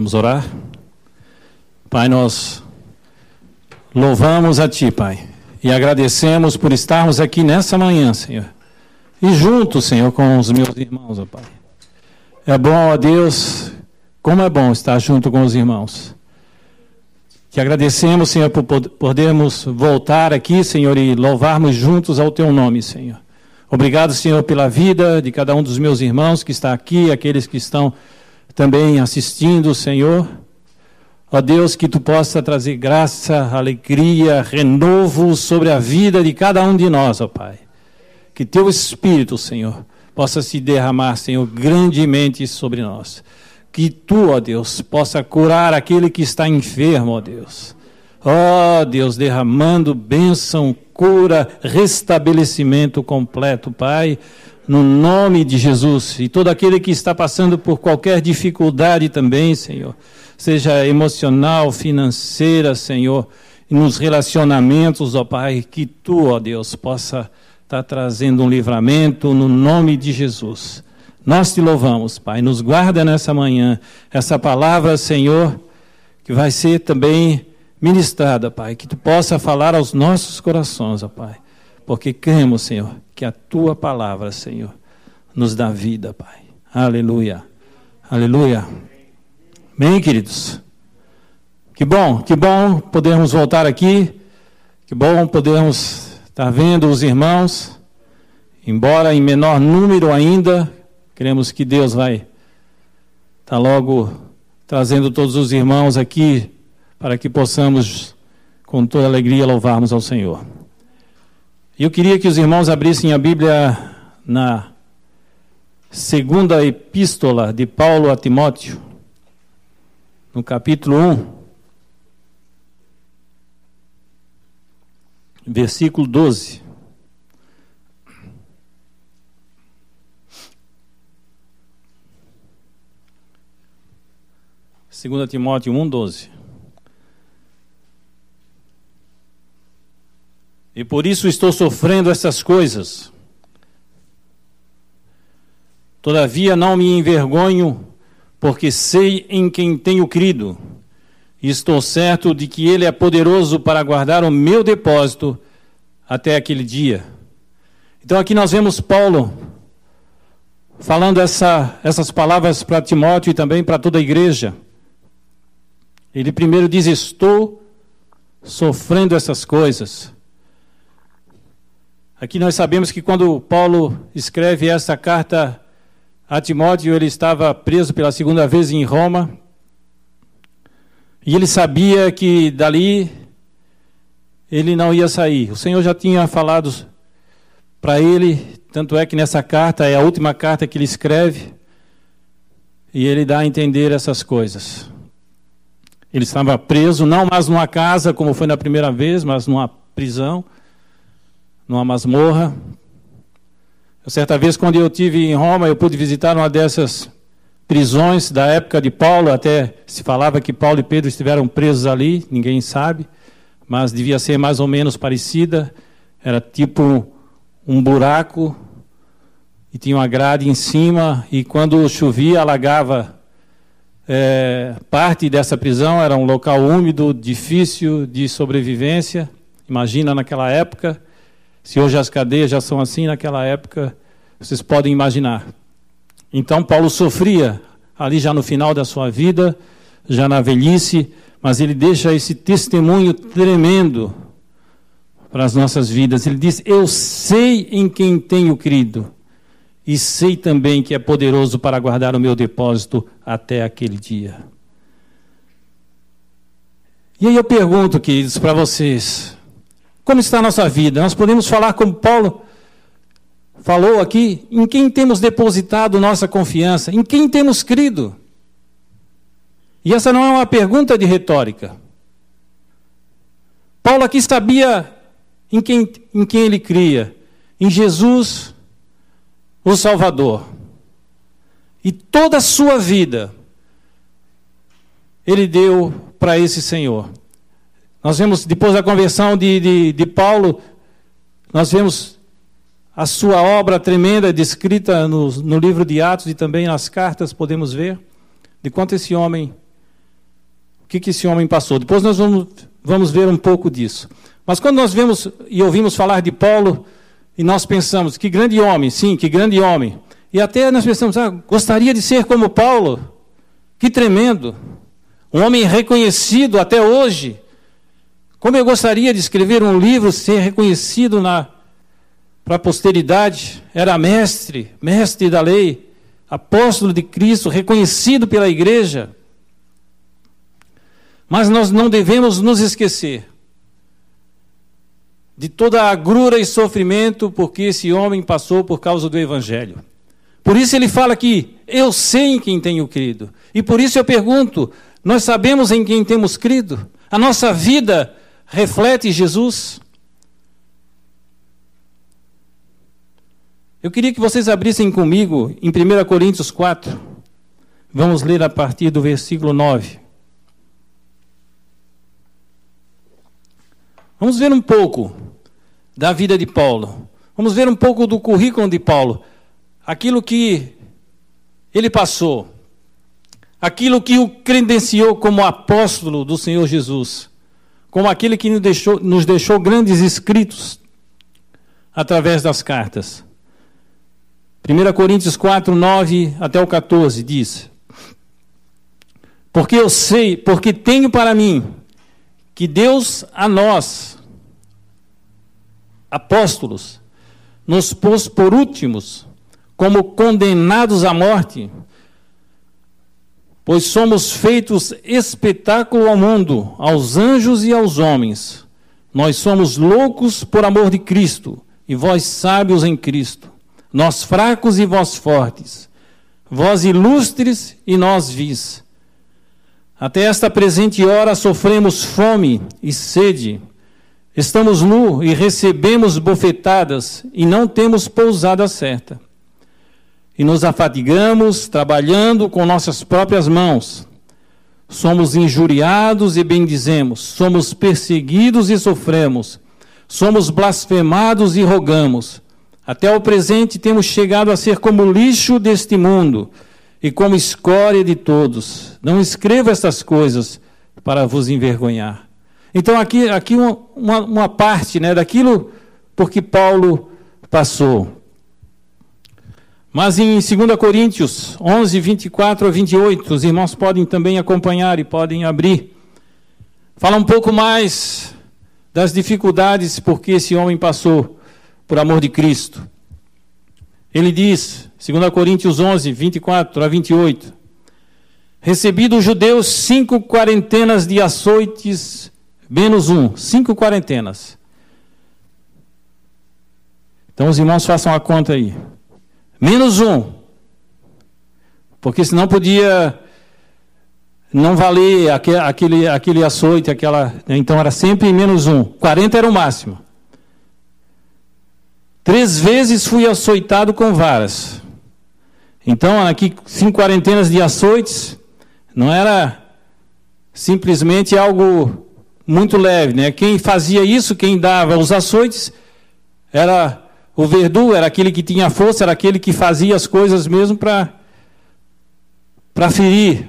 Vamos orar? Pai, nós louvamos a Ti, Pai, e agradecemos por estarmos aqui nessa manhã, Senhor. E juntos, Senhor, com os meus irmãos, ó Pai. É bom, ó Deus, como é bom estar junto com os irmãos. Te agradecemos, Senhor, por podermos voltar aqui, Senhor, e louvarmos juntos ao Teu nome, Senhor. Obrigado, Senhor, pela vida de cada um dos meus irmãos que está aqui, aqueles que estão também assistindo, Senhor. Ó Deus, que tu possa trazer graça, alegria, renovo sobre a vida de cada um de nós, ó Pai. Que teu Espírito, Senhor, possa se derramar, Senhor, grandemente sobre nós. Que tu, ó Deus, possa curar aquele que está enfermo, ó Deus. Ó Deus, derramando bênção, cura, restabelecimento completo, Pai no nome de Jesus. E todo aquele que está passando por qualquer dificuldade também, Senhor, seja emocional, financeira, Senhor, nos relacionamentos, ó Pai, que tu, ó Deus, possa estar trazendo um livramento no nome de Jesus. Nós te louvamos, Pai. Nos guarda nessa manhã essa palavra, Senhor, que vai ser também ministrada, Pai. Que tu possa falar aos nossos corações, ó Pai. Porque cremos, Senhor, que a tua palavra, Senhor, nos dá vida, Pai. Aleluia. Aleluia. Bem, queridos. Que bom, que bom podermos voltar aqui. Que bom podermos estar vendo os irmãos, embora em menor número ainda. Queremos que Deus vai estar logo trazendo todos os irmãos aqui para que possamos com toda alegria louvarmos ao Senhor. E eu queria que os irmãos abrissem a Bíblia na segunda epístola de Paulo a Timóteo, no capítulo 1, versículo 12. Segunda Timóteo 1, 12. E por isso estou sofrendo essas coisas. Todavia não me envergonho, porque sei em quem tenho crido, e estou certo de que Ele é poderoso para guardar o meu depósito até aquele dia. Então aqui nós vemos Paulo falando essa, essas palavras para Timóteo e também para toda a igreja. Ele primeiro diz: Estou sofrendo essas coisas. Aqui nós sabemos que quando Paulo escreve essa carta a Timóteo, ele estava preso pela segunda vez em Roma. E ele sabia que dali ele não ia sair. O Senhor já tinha falado para ele, tanto é que nessa carta é a última carta que ele escreve, e ele dá a entender essas coisas. Ele estava preso, não mais numa casa, como foi na primeira vez, mas numa prisão numa masmorra. Certa vez, quando eu tive em Roma, eu pude visitar uma dessas prisões da época de Paulo. Até se falava que Paulo e Pedro estiveram presos ali, ninguém sabe, mas devia ser mais ou menos parecida. Era tipo um buraco e tinha uma grade em cima, e quando chovia, alagava é, parte dessa prisão. Era um local úmido, difícil de sobrevivência. Imagina naquela época. Se hoje as cadeias já são assim, naquela época, vocês podem imaginar. Então, Paulo sofria ali já no final da sua vida, já na velhice, mas ele deixa esse testemunho tremendo para as nossas vidas. Ele diz: Eu sei em quem tenho crido, e sei também que é poderoso para guardar o meu depósito até aquele dia. E aí eu pergunto, queridos, para vocês: como está a nossa vida? Nós podemos falar como Paulo falou aqui, em quem temos depositado nossa confiança, em quem temos crido. E essa não é uma pergunta de retórica. Paulo aqui sabia em quem, em quem ele cria, em Jesus, o Salvador. E toda a sua vida ele deu para esse Senhor. Nós vemos, depois da conversão de, de, de Paulo, nós vemos a sua obra tremenda descrita no, no livro de Atos e também nas cartas, podemos ver de quanto esse homem que, que esse homem passou. Depois nós vamos, vamos ver um pouco disso. Mas quando nós vemos e ouvimos falar de Paulo, e nós pensamos, que grande homem, sim, que grande homem. E até nós pensamos, ah, gostaria de ser como Paulo. Que tremendo. Um homem reconhecido até hoje. Como eu gostaria de escrever um livro, ser reconhecido para a posteridade, era mestre, mestre da lei, apóstolo de Cristo, reconhecido pela igreja. Mas nós não devemos nos esquecer de toda a agrura e sofrimento porque esse homem passou por causa do Evangelho. Por isso ele fala aqui: Eu sei em quem tenho crido. E por isso eu pergunto: Nós sabemos em quem temos crido? A nossa vida reflete Jesus? Eu queria que vocês abrissem comigo em 1 Coríntios 4. Vamos ler a partir do versículo 9. Vamos ver um pouco da vida de Paulo. Vamos ver um pouco do currículo de Paulo. Aquilo que ele passou. Aquilo que o credenciou como apóstolo do Senhor Jesus. Como aquele que nos deixou, nos deixou grandes escritos através das cartas. 1 Coríntios 4, 9 até o 14 diz: Porque eu sei, porque tenho para mim que Deus a nós, apóstolos, nos pôs por últimos, como condenados à morte, pois somos feitos espetáculo ao mundo, aos anjos e aos homens. Nós somos loucos por amor de Cristo, e vós sábios em Cristo. Nós fracos e vós fortes. Vós ilustres e nós vis. Até esta presente hora sofremos fome e sede. Estamos nu e recebemos bofetadas e não temos pousada certa. E nos afadigamos trabalhando com nossas próprias mãos. Somos injuriados e bendizemos. Somos perseguidos e sofremos. Somos blasfemados e rogamos. Até o presente temos chegado a ser como lixo deste mundo e como escória de todos. Não escreva estas coisas para vos envergonhar. Então, aqui, aqui uma, uma parte né, daquilo por que Paulo passou. Mas em 2 Coríntios 11, 24 a 28, os irmãos podem também acompanhar e podem abrir. Fala um pouco mais das dificuldades por que esse homem passou por amor de Cristo. Ele diz, 2 Coríntios 11, 24 a 28, recebi dos judeus cinco quarentenas de açoites, menos um, cinco quarentenas. Então os irmãos façam a conta aí. Menos um. Porque senão podia não valer aquele, aquele açoite, aquela. Então era sempre menos um. 40 era o máximo. Três vezes fui açoitado com varas. Então, aqui, cinco quarentenas de açoites, não era simplesmente algo muito leve. Né? Quem fazia isso, quem dava os açoites, era o verdugo, era aquele que tinha força, era aquele que fazia as coisas mesmo para ferir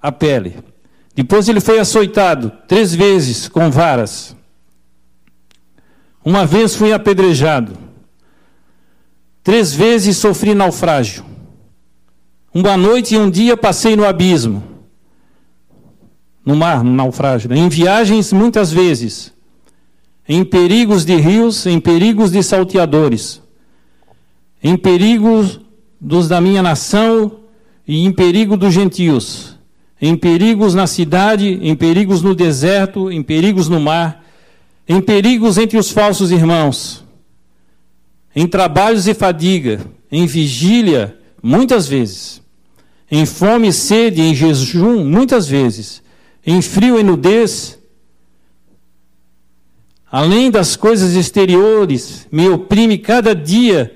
a pele. Depois ele foi açoitado três vezes com varas. Uma vez fui apedrejado. Três vezes sofri naufrágio. Uma noite e um dia passei no abismo. No mar, no naufrágio. Né? Em viagens, muitas vezes. Em perigos de rios, em perigos de salteadores. Em perigos dos da minha nação e em perigo dos gentios. Em perigos na cidade, em perigos no deserto, em perigos no mar. Em perigos entre os falsos irmãos em trabalhos e fadiga, em vigília, muitas vezes, em fome e sede, em jejum, muitas vezes, em frio e nudez. Além das coisas exteriores, me oprime cada dia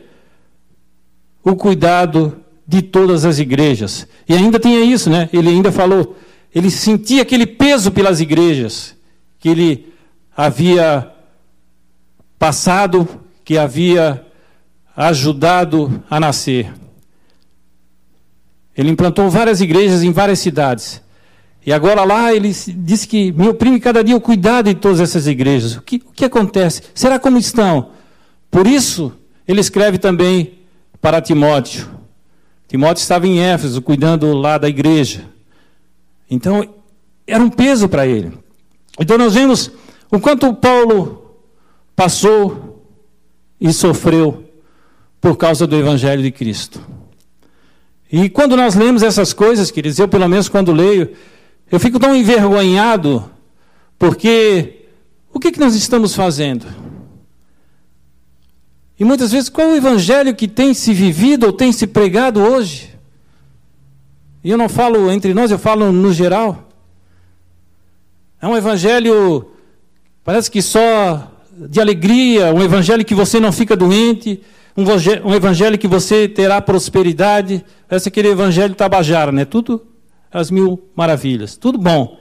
o cuidado de todas as igrejas. E ainda tinha isso, né? Ele ainda falou, ele sentia aquele peso pelas igrejas que ele havia passado, que havia ajudado a nascer. Ele implantou várias igrejas em várias cidades. E agora lá ele diz que me oprime cada dia o cuidado de todas essas igrejas. O que, o que acontece? Será como estão? Por isso, ele escreve também para Timóteo. Timóteo estava em Éfeso, cuidando lá da igreja. Então, era um peso para ele. Então, nós vemos o quanto Paulo passou e sofreu por causa do Evangelho de Cristo. E quando nós lemos essas coisas, queridos, eu pelo menos quando leio, eu fico tão envergonhado, porque o que, que nós estamos fazendo? E muitas vezes, qual é o evangelho que tem se vivido ou tem se pregado hoje? E eu não falo entre nós, eu falo no geral. É um evangelho, parece que só de alegria, um evangelho que você não fica doente, um evangelho que você terá prosperidade. Parece aquele evangelho tabajara, né? Tudo as mil maravilhas. Tudo bom.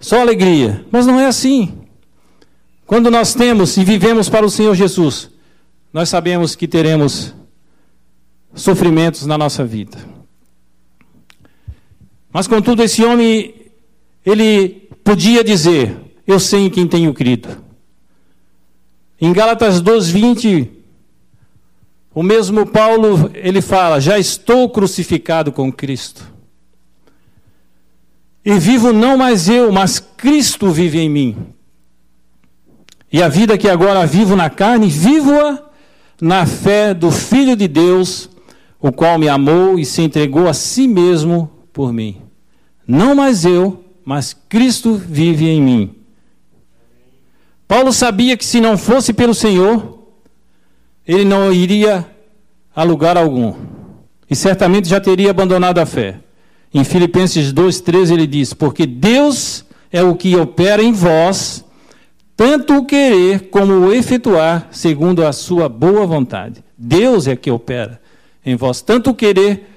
Só alegria. Mas não é assim. Quando nós temos e vivemos para o Senhor Jesus, nós sabemos que teremos sofrimentos na nossa vida. Mas contudo, esse homem, ele podia dizer: Eu sei em quem tenho crido. Em Gálatas 2, 20, o mesmo Paulo, ele fala: Já estou crucificado com Cristo. E vivo não mais eu, mas Cristo vive em mim. E a vida que agora vivo na carne, vivo-a na fé do Filho de Deus, o qual me amou e se entregou a si mesmo por mim. Não mais eu, mas Cristo vive em mim. Paulo sabia que se não fosse pelo Senhor, ele não iria a lugar algum. E certamente já teria abandonado a fé. Em Filipenses 2,13 ele diz: Porque Deus é o que opera em vós, tanto o querer como o efetuar, segundo a sua boa vontade. Deus é que opera em vós, tanto o querer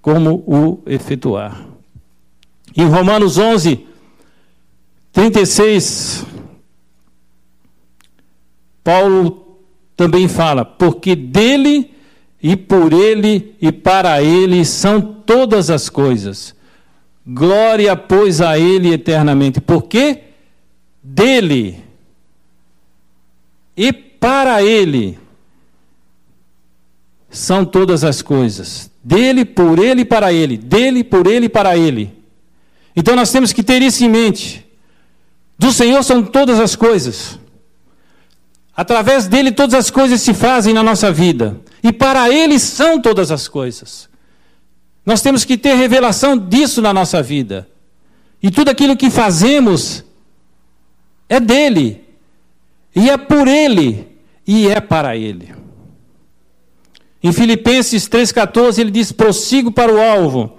como o efetuar. Em Romanos 11, 36, Paulo também fala: Porque dele e por ele e para ele são todas as coisas. Glória, pois, a ele eternamente. Porque dele e para ele são todas as coisas. Dele, por ele e para ele. Dele, por ele e para ele. Então nós temos que ter isso em mente. Do Senhor são todas as coisas. Através dele todas as coisas se fazem na nossa vida. E para ele são todas as coisas. Nós temos que ter revelação disso na nossa vida. E tudo aquilo que fazemos é dele. E é por ele. E é para ele. Em Filipenses 3,14 ele diz: prossigo para o alvo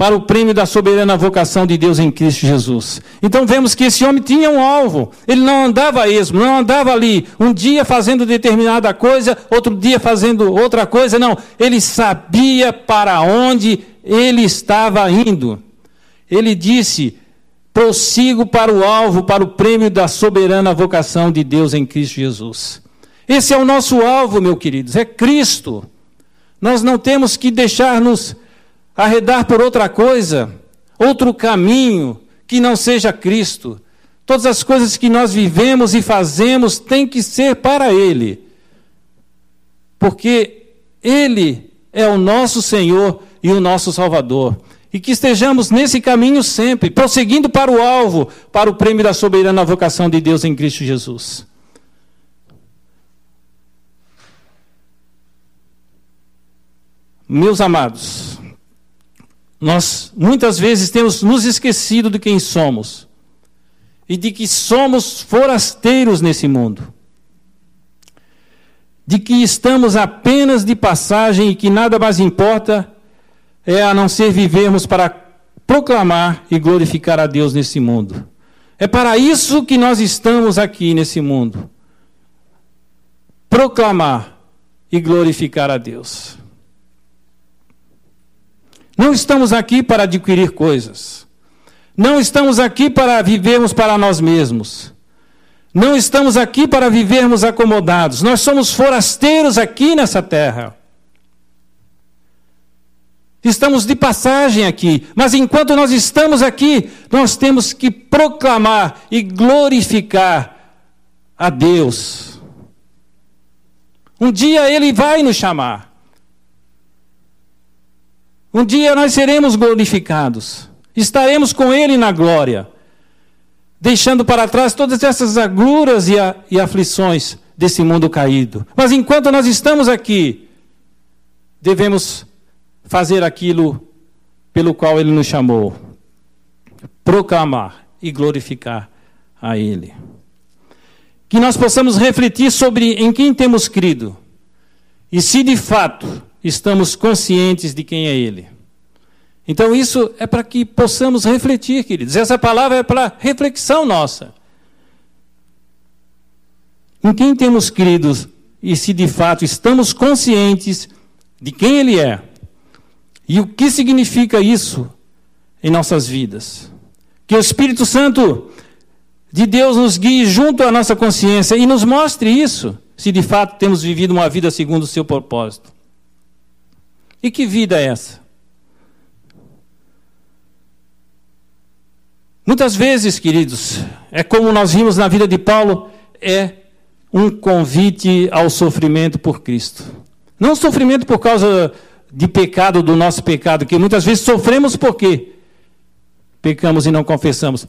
para o prêmio da soberana vocação de Deus em Cristo Jesus. Então vemos que esse homem tinha um alvo. Ele não andava a esmo, não andava ali, um dia fazendo determinada coisa, outro dia fazendo outra coisa. Não, ele sabia para onde ele estava indo. Ele disse: prossigo para o alvo, para o prêmio da soberana vocação de Deus em Cristo Jesus. Esse é o nosso alvo, meus queridos, é Cristo. Nós não temos que deixar-nos arredar por outra coisa, outro caminho que não seja Cristo. Todas as coisas que nós vivemos e fazemos têm que ser para Ele. Porque Ele é o nosso Senhor e o nosso Salvador. E que estejamos nesse caminho sempre, prosseguindo para o alvo, para o prêmio da soberana vocação de Deus em Cristo Jesus. Meus amados, nós muitas vezes temos nos esquecido de quem somos e de que somos forasteiros nesse mundo. De que estamos apenas de passagem e que nada mais importa é a não ser vivermos para proclamar e glorificar a Deus nesse mundo. É para isso que nós estamos aqui nesse mundo. Proclamar e glorificar a Deus. Não estamos aqui para adquirir coisas. Não estamos aqui para vivermos para nós mesmos. Não estamos aqui para vivermos acomodados. Nós somos forasteiros aqui nessa terra. Estamos de passagem aqui, mas enquanto nós estamos aqui, nós temos que proclamar e glorificar a Deus. Um dia Ele vai nos chamar. Um dia nós seremos glorificados. Estaremos com Ele na glória, deixando para trás todas essas agruras e, a, e aflições desse mundo caído. Mas enquanto nós estamos aqui, devemos fazer aquilo pelo qual Ele nos chamou proclamar e glorificar a Ele. Que nós possamos refletir sobre em quem temos crido e se de fato estamos conscientes de quem é Ele. Então, isso é para que possamos refletir, queridos. Essa palavra é para reflexão nossa. Em quem temos crido e se de fato estamos conscientes de quem Ele é e o que significa isso em nossas vidas. Que o Espírito Santo de Deus nos guie junto à nossa consciência e nos mostre isso, se de fato temos vivido uma vida segundo o seu propósito. E que vida é essa? Muitas vezes, queridos, é como nós vimos na vida de Paulo, é um convite ao sofrimento por Cristo. Não sofrimento por causa de pecado, do nosso pecado, que muitas vezes sofremos porque pecamos e não confessamos.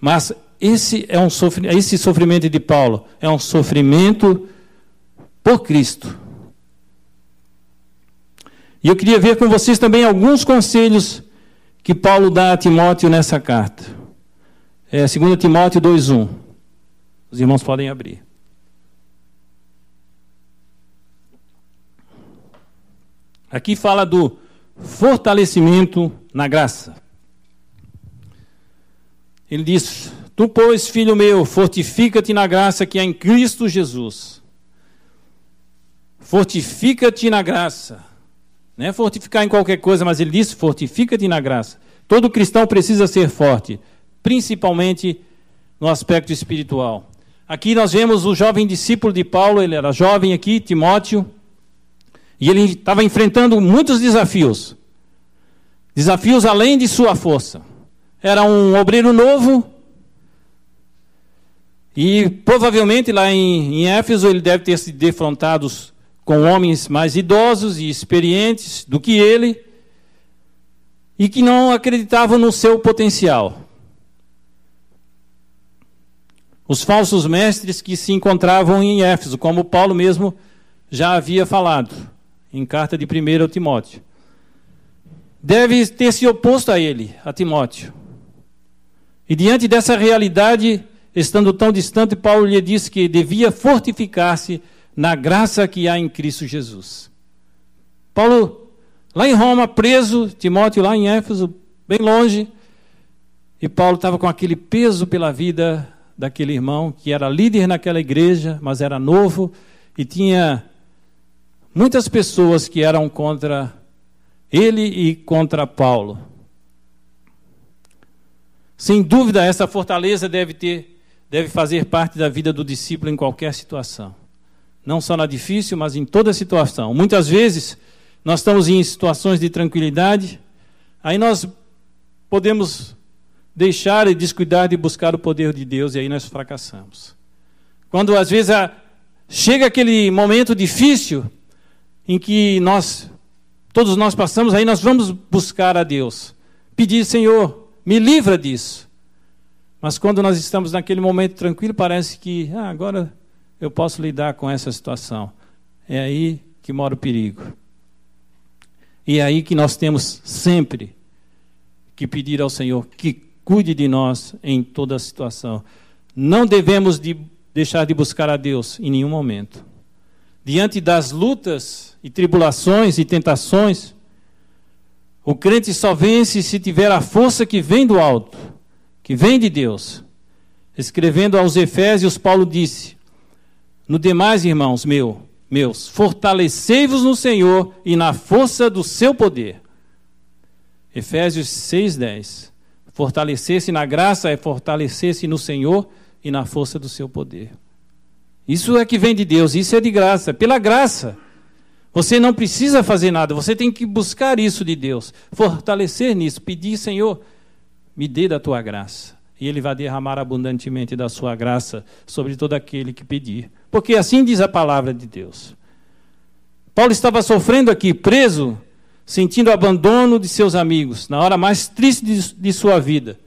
Mas esse, é um sofrimento, esse sofrimento de Paulo é um sofrimento por Cristo. E eu queria ver com vocês também alguns conselhos que Paulo dá a Timóteo nessa carta. É 2 Timóteo 2,1. Os irmãos podem abrir. Aqui fala do fortalecimento na graça. Ele diz: Tu, pois, filho meu, fortifica-te na graça que há em Cristo Jesus. Fortifica-te na graça. Não é fortificar em qualquer coisa, mas ele diz: fortifica-te na graça. Todo cristão precisa ser forte, principalmente no aspecto espiritual. Aqui nós vemos o jovem discípulo de Paulo, ele era jovem aqui, Timóteo, e ele estava enfrentando muitos desafios. Desafios além de sua força. Era um obreiro novo, e provavelmente lá em, em Éfeso ele deve ter se defrontado com homens mais idosos e experientes do que ele e que não acreditavam no seu potencial. Os falsos mestres que se encontravam em Éfeso, como Paulo mesmo já havia falado em carta de 1 Timóteo. Deve ter se oposto a ele, a Timóteo. E diante dessa realidade, estando tão distante, Paulo lhe disse que devia fortificar-se na graça que há em Cristo Jesus. Paulo, lá em Roma, preso, Timóteo lá em Éfeso, bem longe, e Paulo estava com aquele peso pela vida daquele irmão que era líder naquela igreja, mas era novo e tinha muitas pessoas que eram contra ele e contra Paulo. Sem dúvida, essa fortaleza deve ter deve fazer parte da vida do discípulo em qualquer situação. Não só na difícil, mas em toda situação. Muitas vezes, nós estamos em situações de tranquilidade, aí nós podemos deixar e descuidar de buscar o poder de Deus e aí nós fracassamos. Quando às vezes a, chega aquele momento difícil em que nós todos nós passamos, aí nós vamos buscar a Deus, pedir, Senhor, me livra disso. Mas quando nós estamos naquele momento tranquilo, parece que ah, agora eu posso lidar com essa situação. É aí que mora o perigo. E é aí que nós temos sempre que pedir ao Senhor que cuide de nós em toda a situação. Não devemos de deixar de buscar a Deus em nenhum momento. Diante das lutas e tribulações e tentações, o crente só vence se tiver a força que vem do alto que vem de Deus. Escrevendo aos Efésios, Paulo disse: No demais, irmãos meu, meus, fortalecei-vos no Senhor e na força do seu poder. Efésios 6:10. Fortalecer-se na graça é fortalecer-se no Senhor e na força do seu poder. Isso é que vem de Deus, isso é de graça, pela graça. Você não precisa fazer nada, você tem que buscar isso de Deus, fortalecer nisso, pedir, Senhor, me dê da tua graça. E Ele vai derramar abundantemente da sua graça sobre todo aquele que pedir. Porque assim diz a palavra de Deus. Paulo estava sofrendo aqui, preso, sentindo o abandono de seus amigos, na hora mais triste de, de sua vida.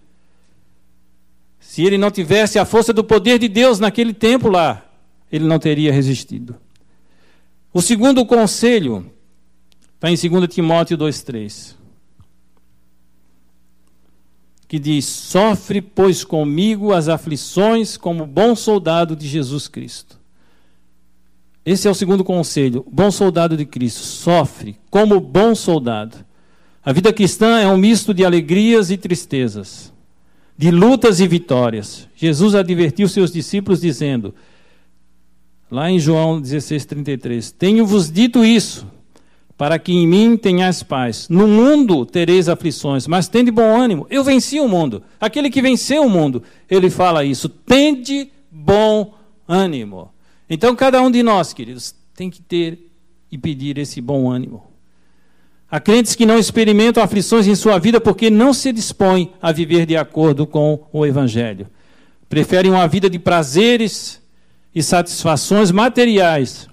Se ele não tivesse a força do poder de Deus naquele tempo lá, ele não teria resistido. O segundo conselho está em 2 Timóteo 2,3. Que diz: Sofre, pois, comigo as aflições como bom soldado de Jesus Cristo. Esse é o segundo conselho. Bom soldado de Cristo. Sofre como bom soldado. A vida cristã é um misto de alegrias e tristezas, de lutas e vitórias. Jesus advertiu seus discípulos dizendo: Lá em João 16:33, tenho-vos dito isso, para que em mim tenhais paz. No mundo tereis aflições, mas tende bom ânimo. Eu venci o mundo. Aquele que venceu o mundo, ele fala isso. Tende bom ânimo. Então cada um de nós, queridos, tem que ter e pedir esse bom ânimo. Há crentes que não experimentam aflições em sua vida porque não se dispõem a viver de acordo com o Evangelho. Preferem uma vida de prazeres, e satisfações materiais.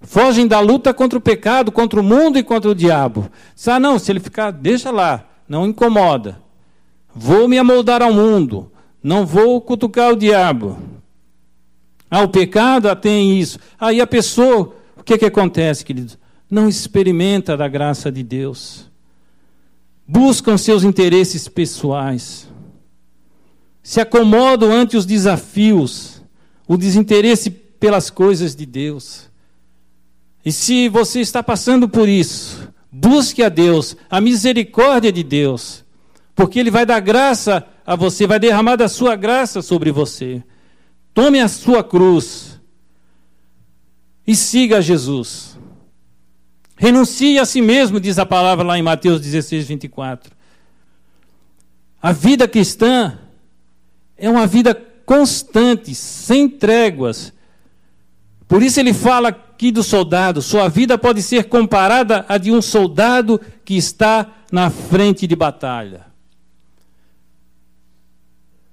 Fogem da luta contra o pecado, contra o mundo e contra o diabo. Ah, não, se ele ficar, deixa lá, não incomoda. Vou me amoldar ao mundo, não vou cutucar o diabo. Ah, o pecado ah, tem isso. Aí a pessoa, o que, que acontece, queridos? Não experimenta da graça de Deus. Buscam seus interesses pessoais. Se acomodam ante os desafios o desinteresse pelas coisas de Deus. E se você está passando por isso, busque a Deus, a misericórdia de Deus, porque Ele vai dar graça a você, vai derramar da sua graça sobre você. Tome a sua cruz e siga Jesus. Renuncie a si mesmo, diz a palavra lá em Mateus 16, 24. A vida cristã é uma vida constante, sem tréguas. Por isso ele fala aqui do soldado: sua vida pode ser comparada à de um soldado que está na frente de batalha.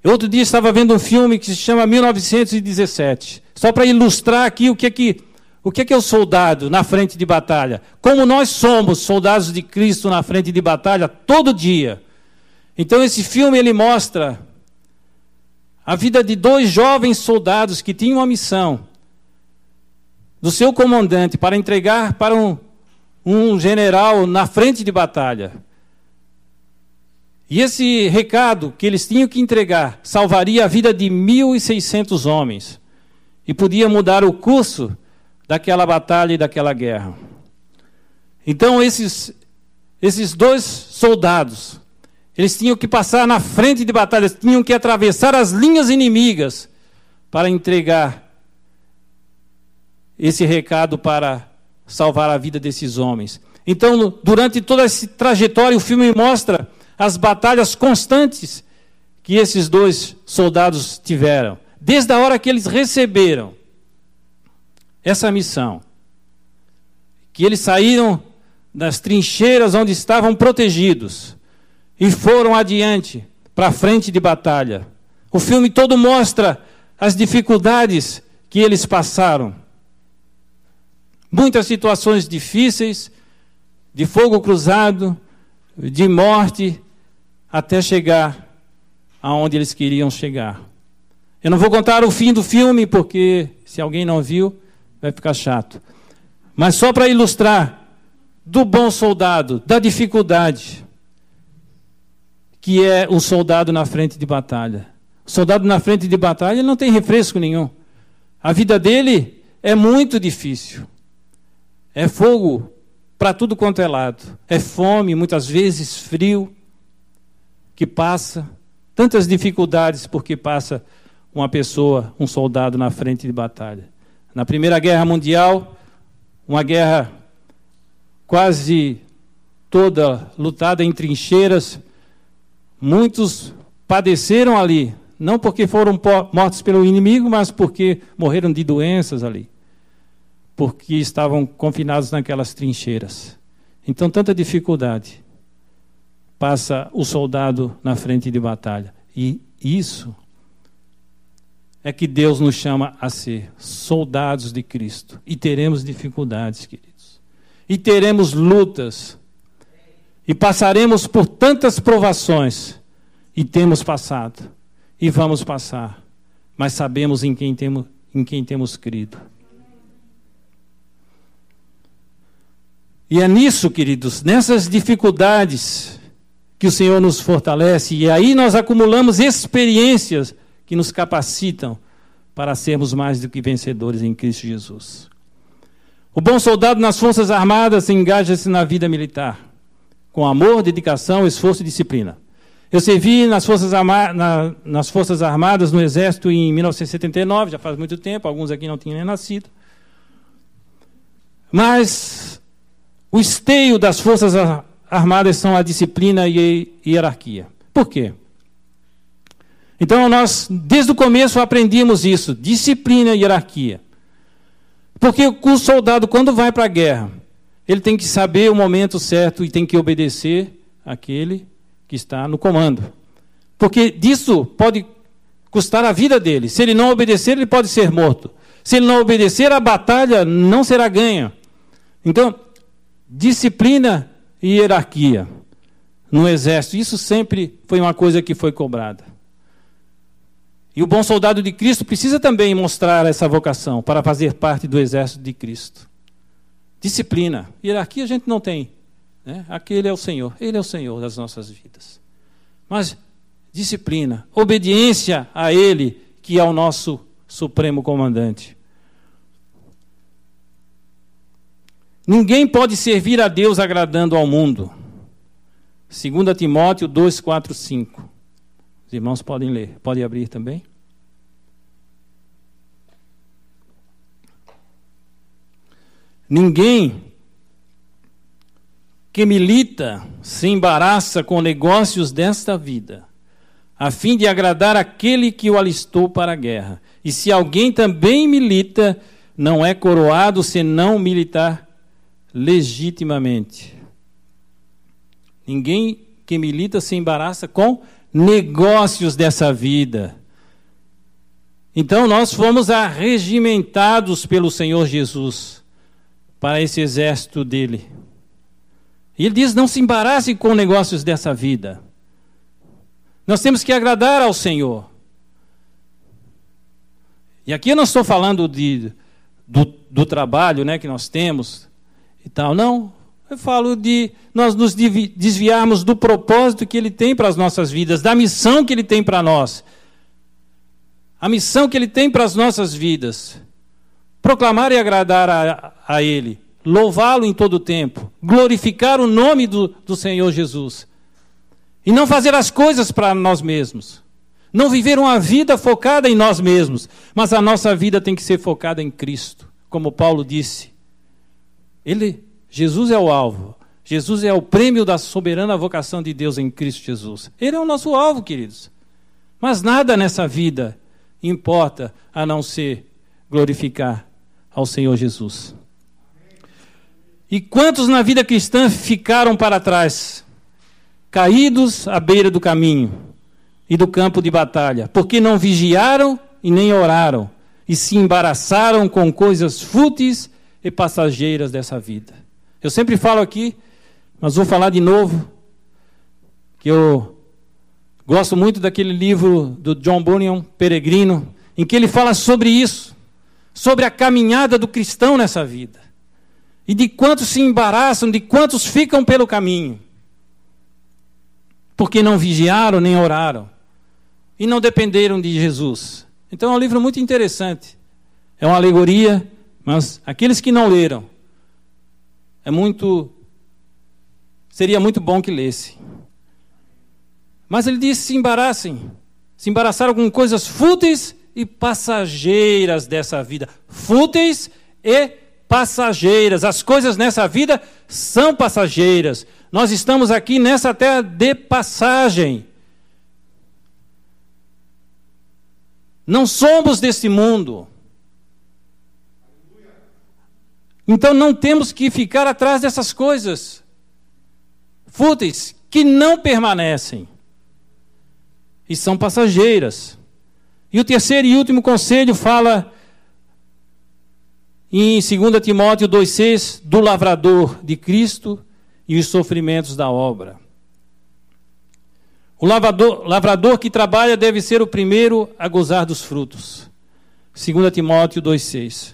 Outro dia estava vendo um filme que se chama 1917, só para ilustrar aqui o que é que o que é que é o soldado na frente de batalha? Como nós somos soldados de Cristo na frente de batalha todo dia. Então esse filme ele mostra a vida de dois jovens soldados que tinham uma missão do seu comandante para entregar para um, um general na frente de batalha. E esse recado que eles tinham que entregar salvaria a vida de 1.600 homens e podia mudar o curso daquela batalha e daquela guerra. Então, esses, esses dois soldados eles tinham que passar na frente de batalha, tinham que atravessar as linhas inimigas para entregar esse recado para salvar a vida desses homens. Então, durante toda essa trajetória, o filme mostra as batalhas constantes que esses dois soldados tiveram, desde a hora que eles receberam essa missão, que eles saíram das trincheiras onde estavam protegidos e foram adiante para a frente de batalha. O filme todo mostra as dificuldades que eles passaram. Muitas situações difíceis, de fogo cruzado, de morte, até chegar aonde eles queriam chegar. Eu não vou contar o fim do filme, porque se alguém não viu, vai ficar chato. Mas só para ilustrar do bom soldado, da dificuldade que é o soldado na frente de batalha. O soldado na frente de batalha não tem refresco nenhum. A vida dele é muito difícil. É fogo para tudo quanto é lado. É fome, muitas vezes frio, que passa. Tantas dificuldades porque passa uma pessoa, um soldado na frente de batalha. Na Primeira Guerra Mundial, uma guerra quase toda lutada em trincheiras, Muitos padeceram ali, não porque foram mortos pelo inimigo, mas porque morreram de doenças ali. Porque estavam confinados naquelas trincheiras. Então, tanta dificuldade passa o soldado na frente de batalha. E isso é que Deus nos chama a ser soldados de Cristo. E teremos dificuldades, queridos. E teremos lutas. E passaremos por tantas provações. E temos passado. E vamos passar. Mas sabemos em quem temos, em quem temos crido. E é nisso, queridos, nessas dificuldades que o Senhor nos fortalece. E aí nós acumulamos experiências que nos capacitam para sermos mais do que vencedores em Cristo Jesus. O bom soldado nas Forças Armadas engaja-se na vida militar, com amor, dedicação, esforço e disciplina. Eu servi nas Forças, na, nas Forças Armadas, no Exército, em 1979, já faz muito tempo, alguns aqui não tinham nem nascido. Mas o esteio das Forças Armadas são a disciplina e a hierarquia. Por quê? Então nós, desde o começo, aprendíamos isso: disciplina e hierarquia. Porque o soldado, quando vai para a guerra, ele tem que saber o momento certo e tem que obedecer aquele que está no comando. Porque disso pode custar a vida dele. Se ele não obedecer, ele pode ser morto. Se ele não obedecer, a batalha não será ganha. Então, disciplina e hierarquia no exército, isso sempre foi uma coisa que foi cobrada. E o bom soldado de Cristo precisa também mostrar essa vocação para fazer parte do exército de Cristo. Disciplina. Hierarquia a gente não tem. Né? Aquele é o Senhor. Ele é o Senhor das nossas vidas. Mas disciplina, obediência a Ele, que é o nosso supremo comandante. Ninguém pode servir a Deus agradando ao mundo. 2 Timóteo 2, 4, 5. Os irmãos podem ler. Pode abrir também. Ninguém que milita se embaraça com negócios desta vida, a fim de agradar aquele que o alistou para a guerra. E se alguém também milita, não é coroado senão militar legitimamente. Ninguém que milita se embaraça com negócios dessa vida. Então nós fomos arregimentados pelo Senhor Jesus para esse exército dele. E ele diz: não se embarace com negócios dessa vida. Nós temos que agradar ao Senhor. E aqui eu não estou falando de, do, do trabalho né, que nós temos e tal, não. Eu falo de nós nos desviarmos do propósito que Ele tem para as nossas vidas, da missão que Ele tem para nós. A missão que Ele tem para as nossas vidas. Proclamar e agradar a, a Ele. Louvá-lo em todo o tempo. Glorificar o nome do, do Senhor Jesus. E não fazer as coisas para nós mesmos. Não viver uma vida focada em nós mesmos. Mas a nossa vida tem que ser focada em Cristo. Como Paulo disse. Ele Jesus é o alvo. Jesus é o prêmio da soberana vocação de Deus em Cristo Jesus. Ele é o nosso alvo, queridos. Mas nada nessa vida importa a não ser glorificar ao Senhor Jesus. E quantos na vida cristã ficaram para trás, caídos à beira do caminho e do campo de batalha, porque não vigiaram e nem oraram, e se embaraçaram com coisas fúteis e passageiras dessa vida. Eu sempre falo aqui, mas vou falar de novo, que eu gosto muito daquele livro do John Bunyan, Peregrino, em que ele fala sobre isso, sobre a caminhada do cristão nessa vida. E de quantos se embaraçam, de quantos ficam pelo caminho. Porque não vigiaram nem oraram. E não dependeram de Jesus. Então é um livro muito interessante. É uma alegoria, mas aqueles que não leram, é muito. Seria muito bom que lesse. Mas ele disse: se embaraçem. Se embaraçaram com coisas fúteis e passageiras dessa vida. Fúteis e passageiras. As coisas nessa vida são passageiras. Nós estamos aqui nessa terra de passagem. Não somos desse mundo. Então não temos que ficar atrás dessas coisas fúteis que não permanecem e são passageiras. E o terceiro e último conselho fala em 2 Timóteo 2,6 do lavrador de Cristo e os sofrimentos da obra. O lavrador, lavrador que trabalha deve ser o primeiro a gozar dos frutos. 2 Timóteo 2,6.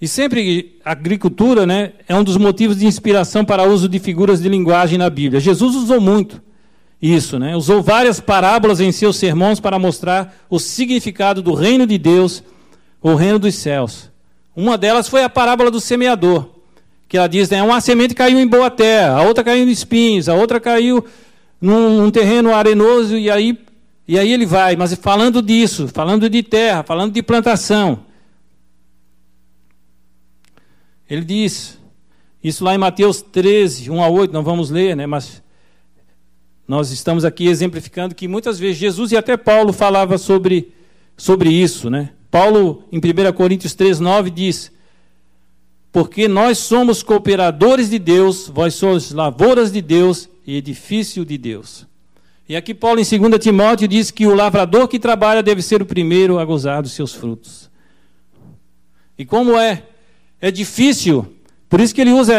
E sempre a agricultura né, é um dos motivos de inspiração para o uso de figuras de linguagem na Bíblia. Jesus usou muito isso, né? usou várias parábolas em seus sermões para mostrar o significado do reino de Deus, o reino dos céus. Uma delas foi a parábola do semeador, que ela diz, né, uma semente caiu em boa terra, a outra caiu em espinhos, a outra caiu num, num terreno arenoso, e aí, e aí ele vai, mas falando disso, falando de terra, falando de plantação. Ele diz, isso lá em Mateus 13, 1 a 8, não vamos ler, né, mas nós estamos aqui exemplificando que muitas vezes Jesus e até Paulo falava sobre, sobre isso, né? Paulo, em 1 Coríntios 3, 9, diz: Porque nós somos cooperadores de Deus, vós sois lavouras de Deus e edifício de Deus. E aqui Paulo, em 2 Timóteo, diz que o lavrador que trabalha deve ser o primeiro a gozar dos seus frutos. E como é? É difícil, por isso que ele usa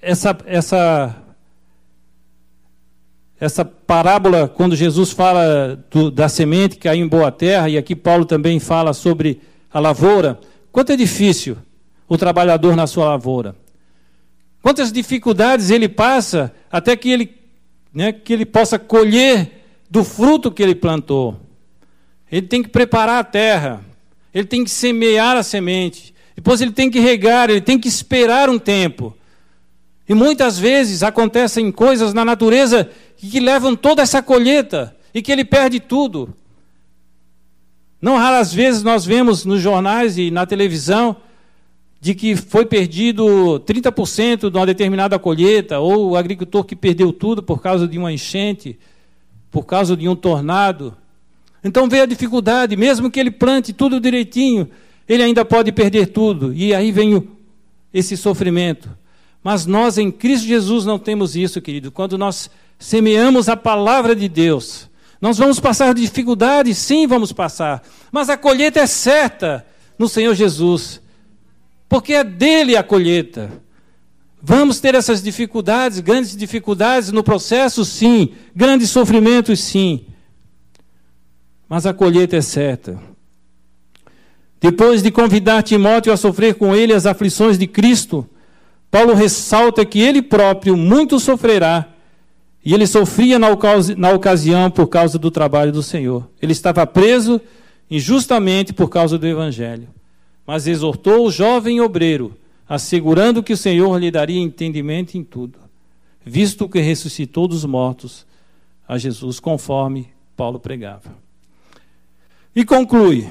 essa, essa essa parábola, quando Jesus fala do, da semente que caiu em boa terra, e aqui Paulo também fala sobre a lavoura, quanto é difícil o trabalhador na sua lavoura. Quantas dificuldades ele passa até que ele, né, que ele possa colher do fruto que ele plantou. Ele tem que preparar a terra, ele tem que semear a semente, depois ele tem que regar, ele tem que esperar um tempo. E muitas vezes acontecem coisas na natureza que levam toda essa colheita e que ele perde tudo. Não raras vezes nós vemos nos jornais e na televisão de que foi perdido 30% de uma determinada colheita, ou o agricultor que perdeu tudo por causa de uma enchente, por causa de um tornado. Então vê a dificuldade, mesmo que ele plante tudo direitinho, ele ainda pode perder tudo. E aí vem o, esse sofrimento. Mas nós em Cristo Jesus não temos isso, querido. Quando nós semeamos a palavra de Deus. Nós vamos passar dificuldades, sim, vamos passar, mas a colheita é certa no Senhor Jesus, porque é dele a colheita. Vamos ter essas dificuldades, grandes dificuldades no processo, sim, grandes sofrimentos, sim, mas a colheita é certa. Depois de convidar Timóteo a sofrer com ele as aflições de Cristo, Paulo ressalta que ele próprio muito sofrerá e ele sofria na, ocasi na ocasião por causa do trabalho do Senhor. Ele estava preso injustamente por causa do Evangelho. Mas exortou o jovem obreiro, assegurando que o Senhor lhe daria entendimento em tudo, visto que ressuscitou dos mortos a Jesus, conforme Paulo pregava. E conclui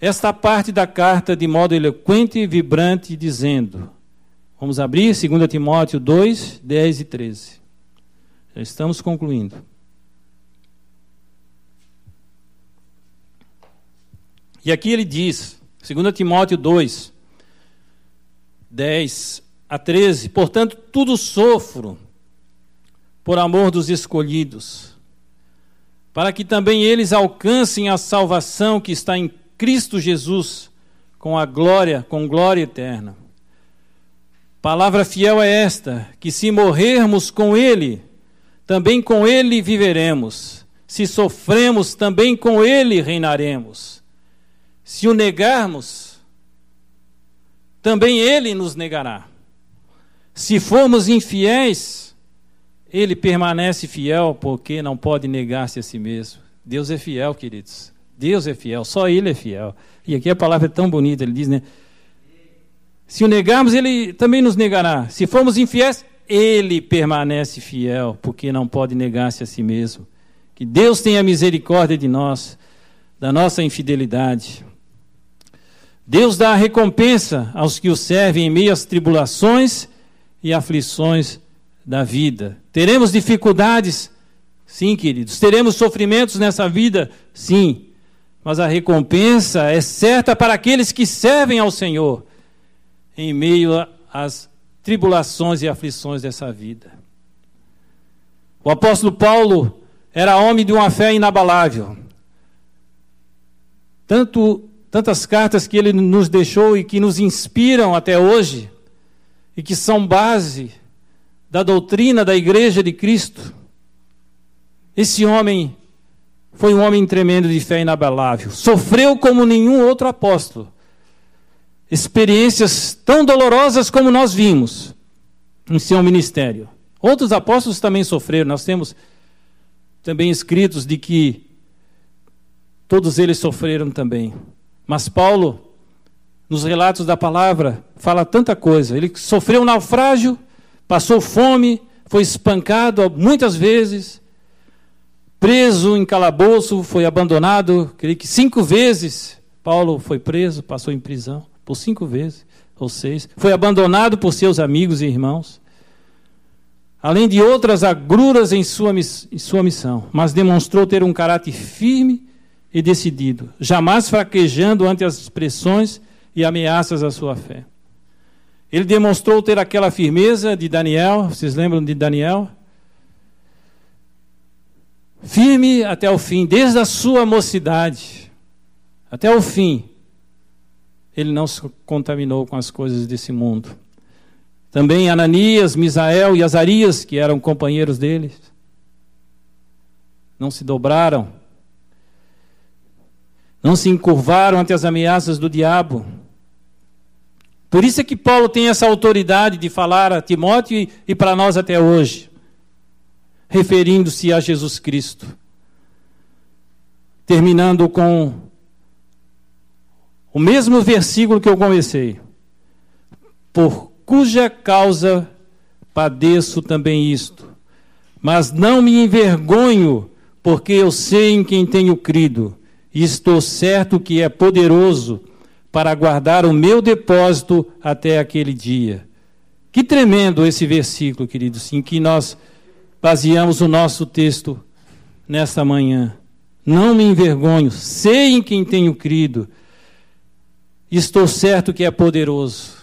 esta parte da carta de modo eloquente e vibrante, dizendo: Vamos abrir 2 Timóteo 2, 10 e 13. Já estamos concluindo. E aqui ele diz, 2 Timóteo 2, 10 a 13: Portanto, tudo sofro por amor dos escolhidos, para que também eles alcancem a salvação que está em Cristo Jesus, com a glória, com glória eterna. Palavra fiel é esta: que se morrermos com Ele, também com ele viveremos. Se sofremos, também com ele reinaremos. Se o negarmos, também ele nos negará. Se formos infiéis, ele permanece fiel, porque não pode negar-se a si mesmo. Deus é fiel, queridos. Deus é fiel, só ele é fiel. E aqui a palavra é tão bonita, ele diz, né? Se o negarmos, ele também nos negará. Se formos infiéis, ele permanece fiel, porque não pode negar-se a si mesmo. Que Deus tenha misericórdia de nós, da nossa infidelidade. Deus dá recompensa aos que o servem em meio às tribulações e aflições da vida. Teremos dificuldades? Sim, queridos. Teremos sofrimentos nessa vida? Sim. Mas a recompensa é certa para aqueles que servem ao Senhor em meio às tribulações e aflições dessa vida. O apóstolo Paulo era homem de uma fé inabalável. Tanto, tantas cartas que ele nos deixou e que nos inspiram até hoje, e que são base da doutrina da Igreja de Cristo. Esse homem foi um homem tremendo de fé inabalável. Sofreu como nenhum outro apóstolo. Experiências tão dolorosas como nós vimos em seu ministério. Outros apóstolos também sofreram. Nós temos também escritos de que todos eles sofreram também. Mas Paulo, nos relatos da palavra, fala tanta coisa. Ele sofreu um naufrágio, passou fome, foi espancado muitas vezes preso em calabouço, foi abandonado, creio que cinco vezes. Paulo foi preso, passou em prisão por cinco vezes ou seis. Foi abandonado por seus amigos e irmãos. Além de outras agruras em sua, em sua missão, mas demonstrou ter um caráter firme e decidido, jamais fraquejando ante as pressões e ameaças à sua fé. Ele demonstrou ter aquela firmeza de Daniel, vocês lembram de Daniel? Firme até o fim, desde a sua mocidade até o fim, ele não se contaminou com as coisas desse mundo. Também Ananias, Misael e Azarias, que eram companheiros deles, não se dobraram, não se encurvaram ante as ameaças do diabo. Por isso é que Paulo tem essa autoridade de falar a Timóteo e, e para nós até hoje referindo-se a Jesus Cristo. Terminando com o mesmo versículo que eu comecei. Por cuja causa padeço também isto, mas não me envergonho, porque eu sei em quem tenho crido, e estou certo que é poderoso para guardar o meu depósito até aquele dia. Que tremendo esse versículo, queridos, em que nós baseamos o nosso texto nesta manhã. Não me envergonho, sei em quem tenho crido, estou certo que é poderoso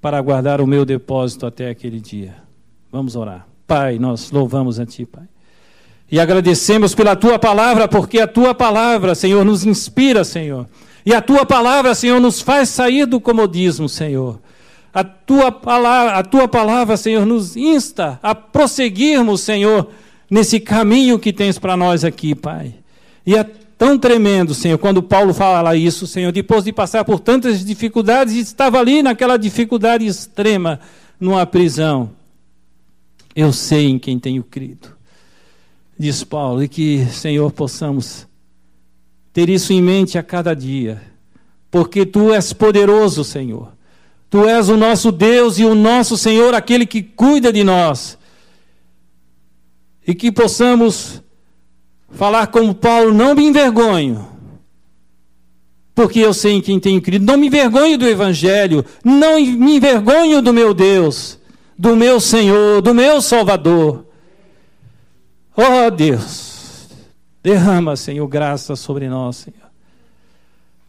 para guardar o meu depósito até aquele dia. Vamos orar. Pai, nós louvamos a Ti, Pai. E agradecemos pela Tua palavra, porque a Tua palavra, Senhor, nos inspira, Senhor. E a Tua palavra, Senhor, nos faz sair do comodismo, Senhor. A tua palavra, a tua palavra, Senhor, nos insta a prosseguirmos, Senhor, nesse caminho que tens para nós aqui, Pai. E é tão tremendo, Senhor, quando Paulo fala isso, Senhor, depois de passar por tantas dificuldades, estava ali naquela dificuldade extrema, numa prisão. Eu sei em quem tenho crido. Diz Paulo, e que, Senhor, possamos ter isso em mente a cada dia, porque tu és poderoso, Senhor Tu és o nosso Deus e o nosso Senhor, aquele que cuida de nós. E que possamos falar como Paulo: não me envergonho, porque eu sei em quem tenho crido. Não me envergonho do Evangelho, não me envergonho do meu Deus, do meu Senhor, do meu Salvador. Oh Deus, derrama, Senhor, graça sobre nós, Senhor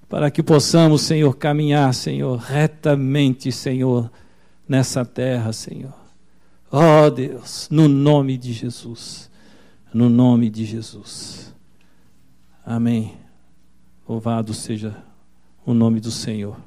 para que possamos, Senhor, caminhar, Senhor, retamente, Senhor, nessa terra, Senhor. Oh, Deus, no nome de Jesus. No nome de Jesus. Amém. Louvado seja o nome do Senhor.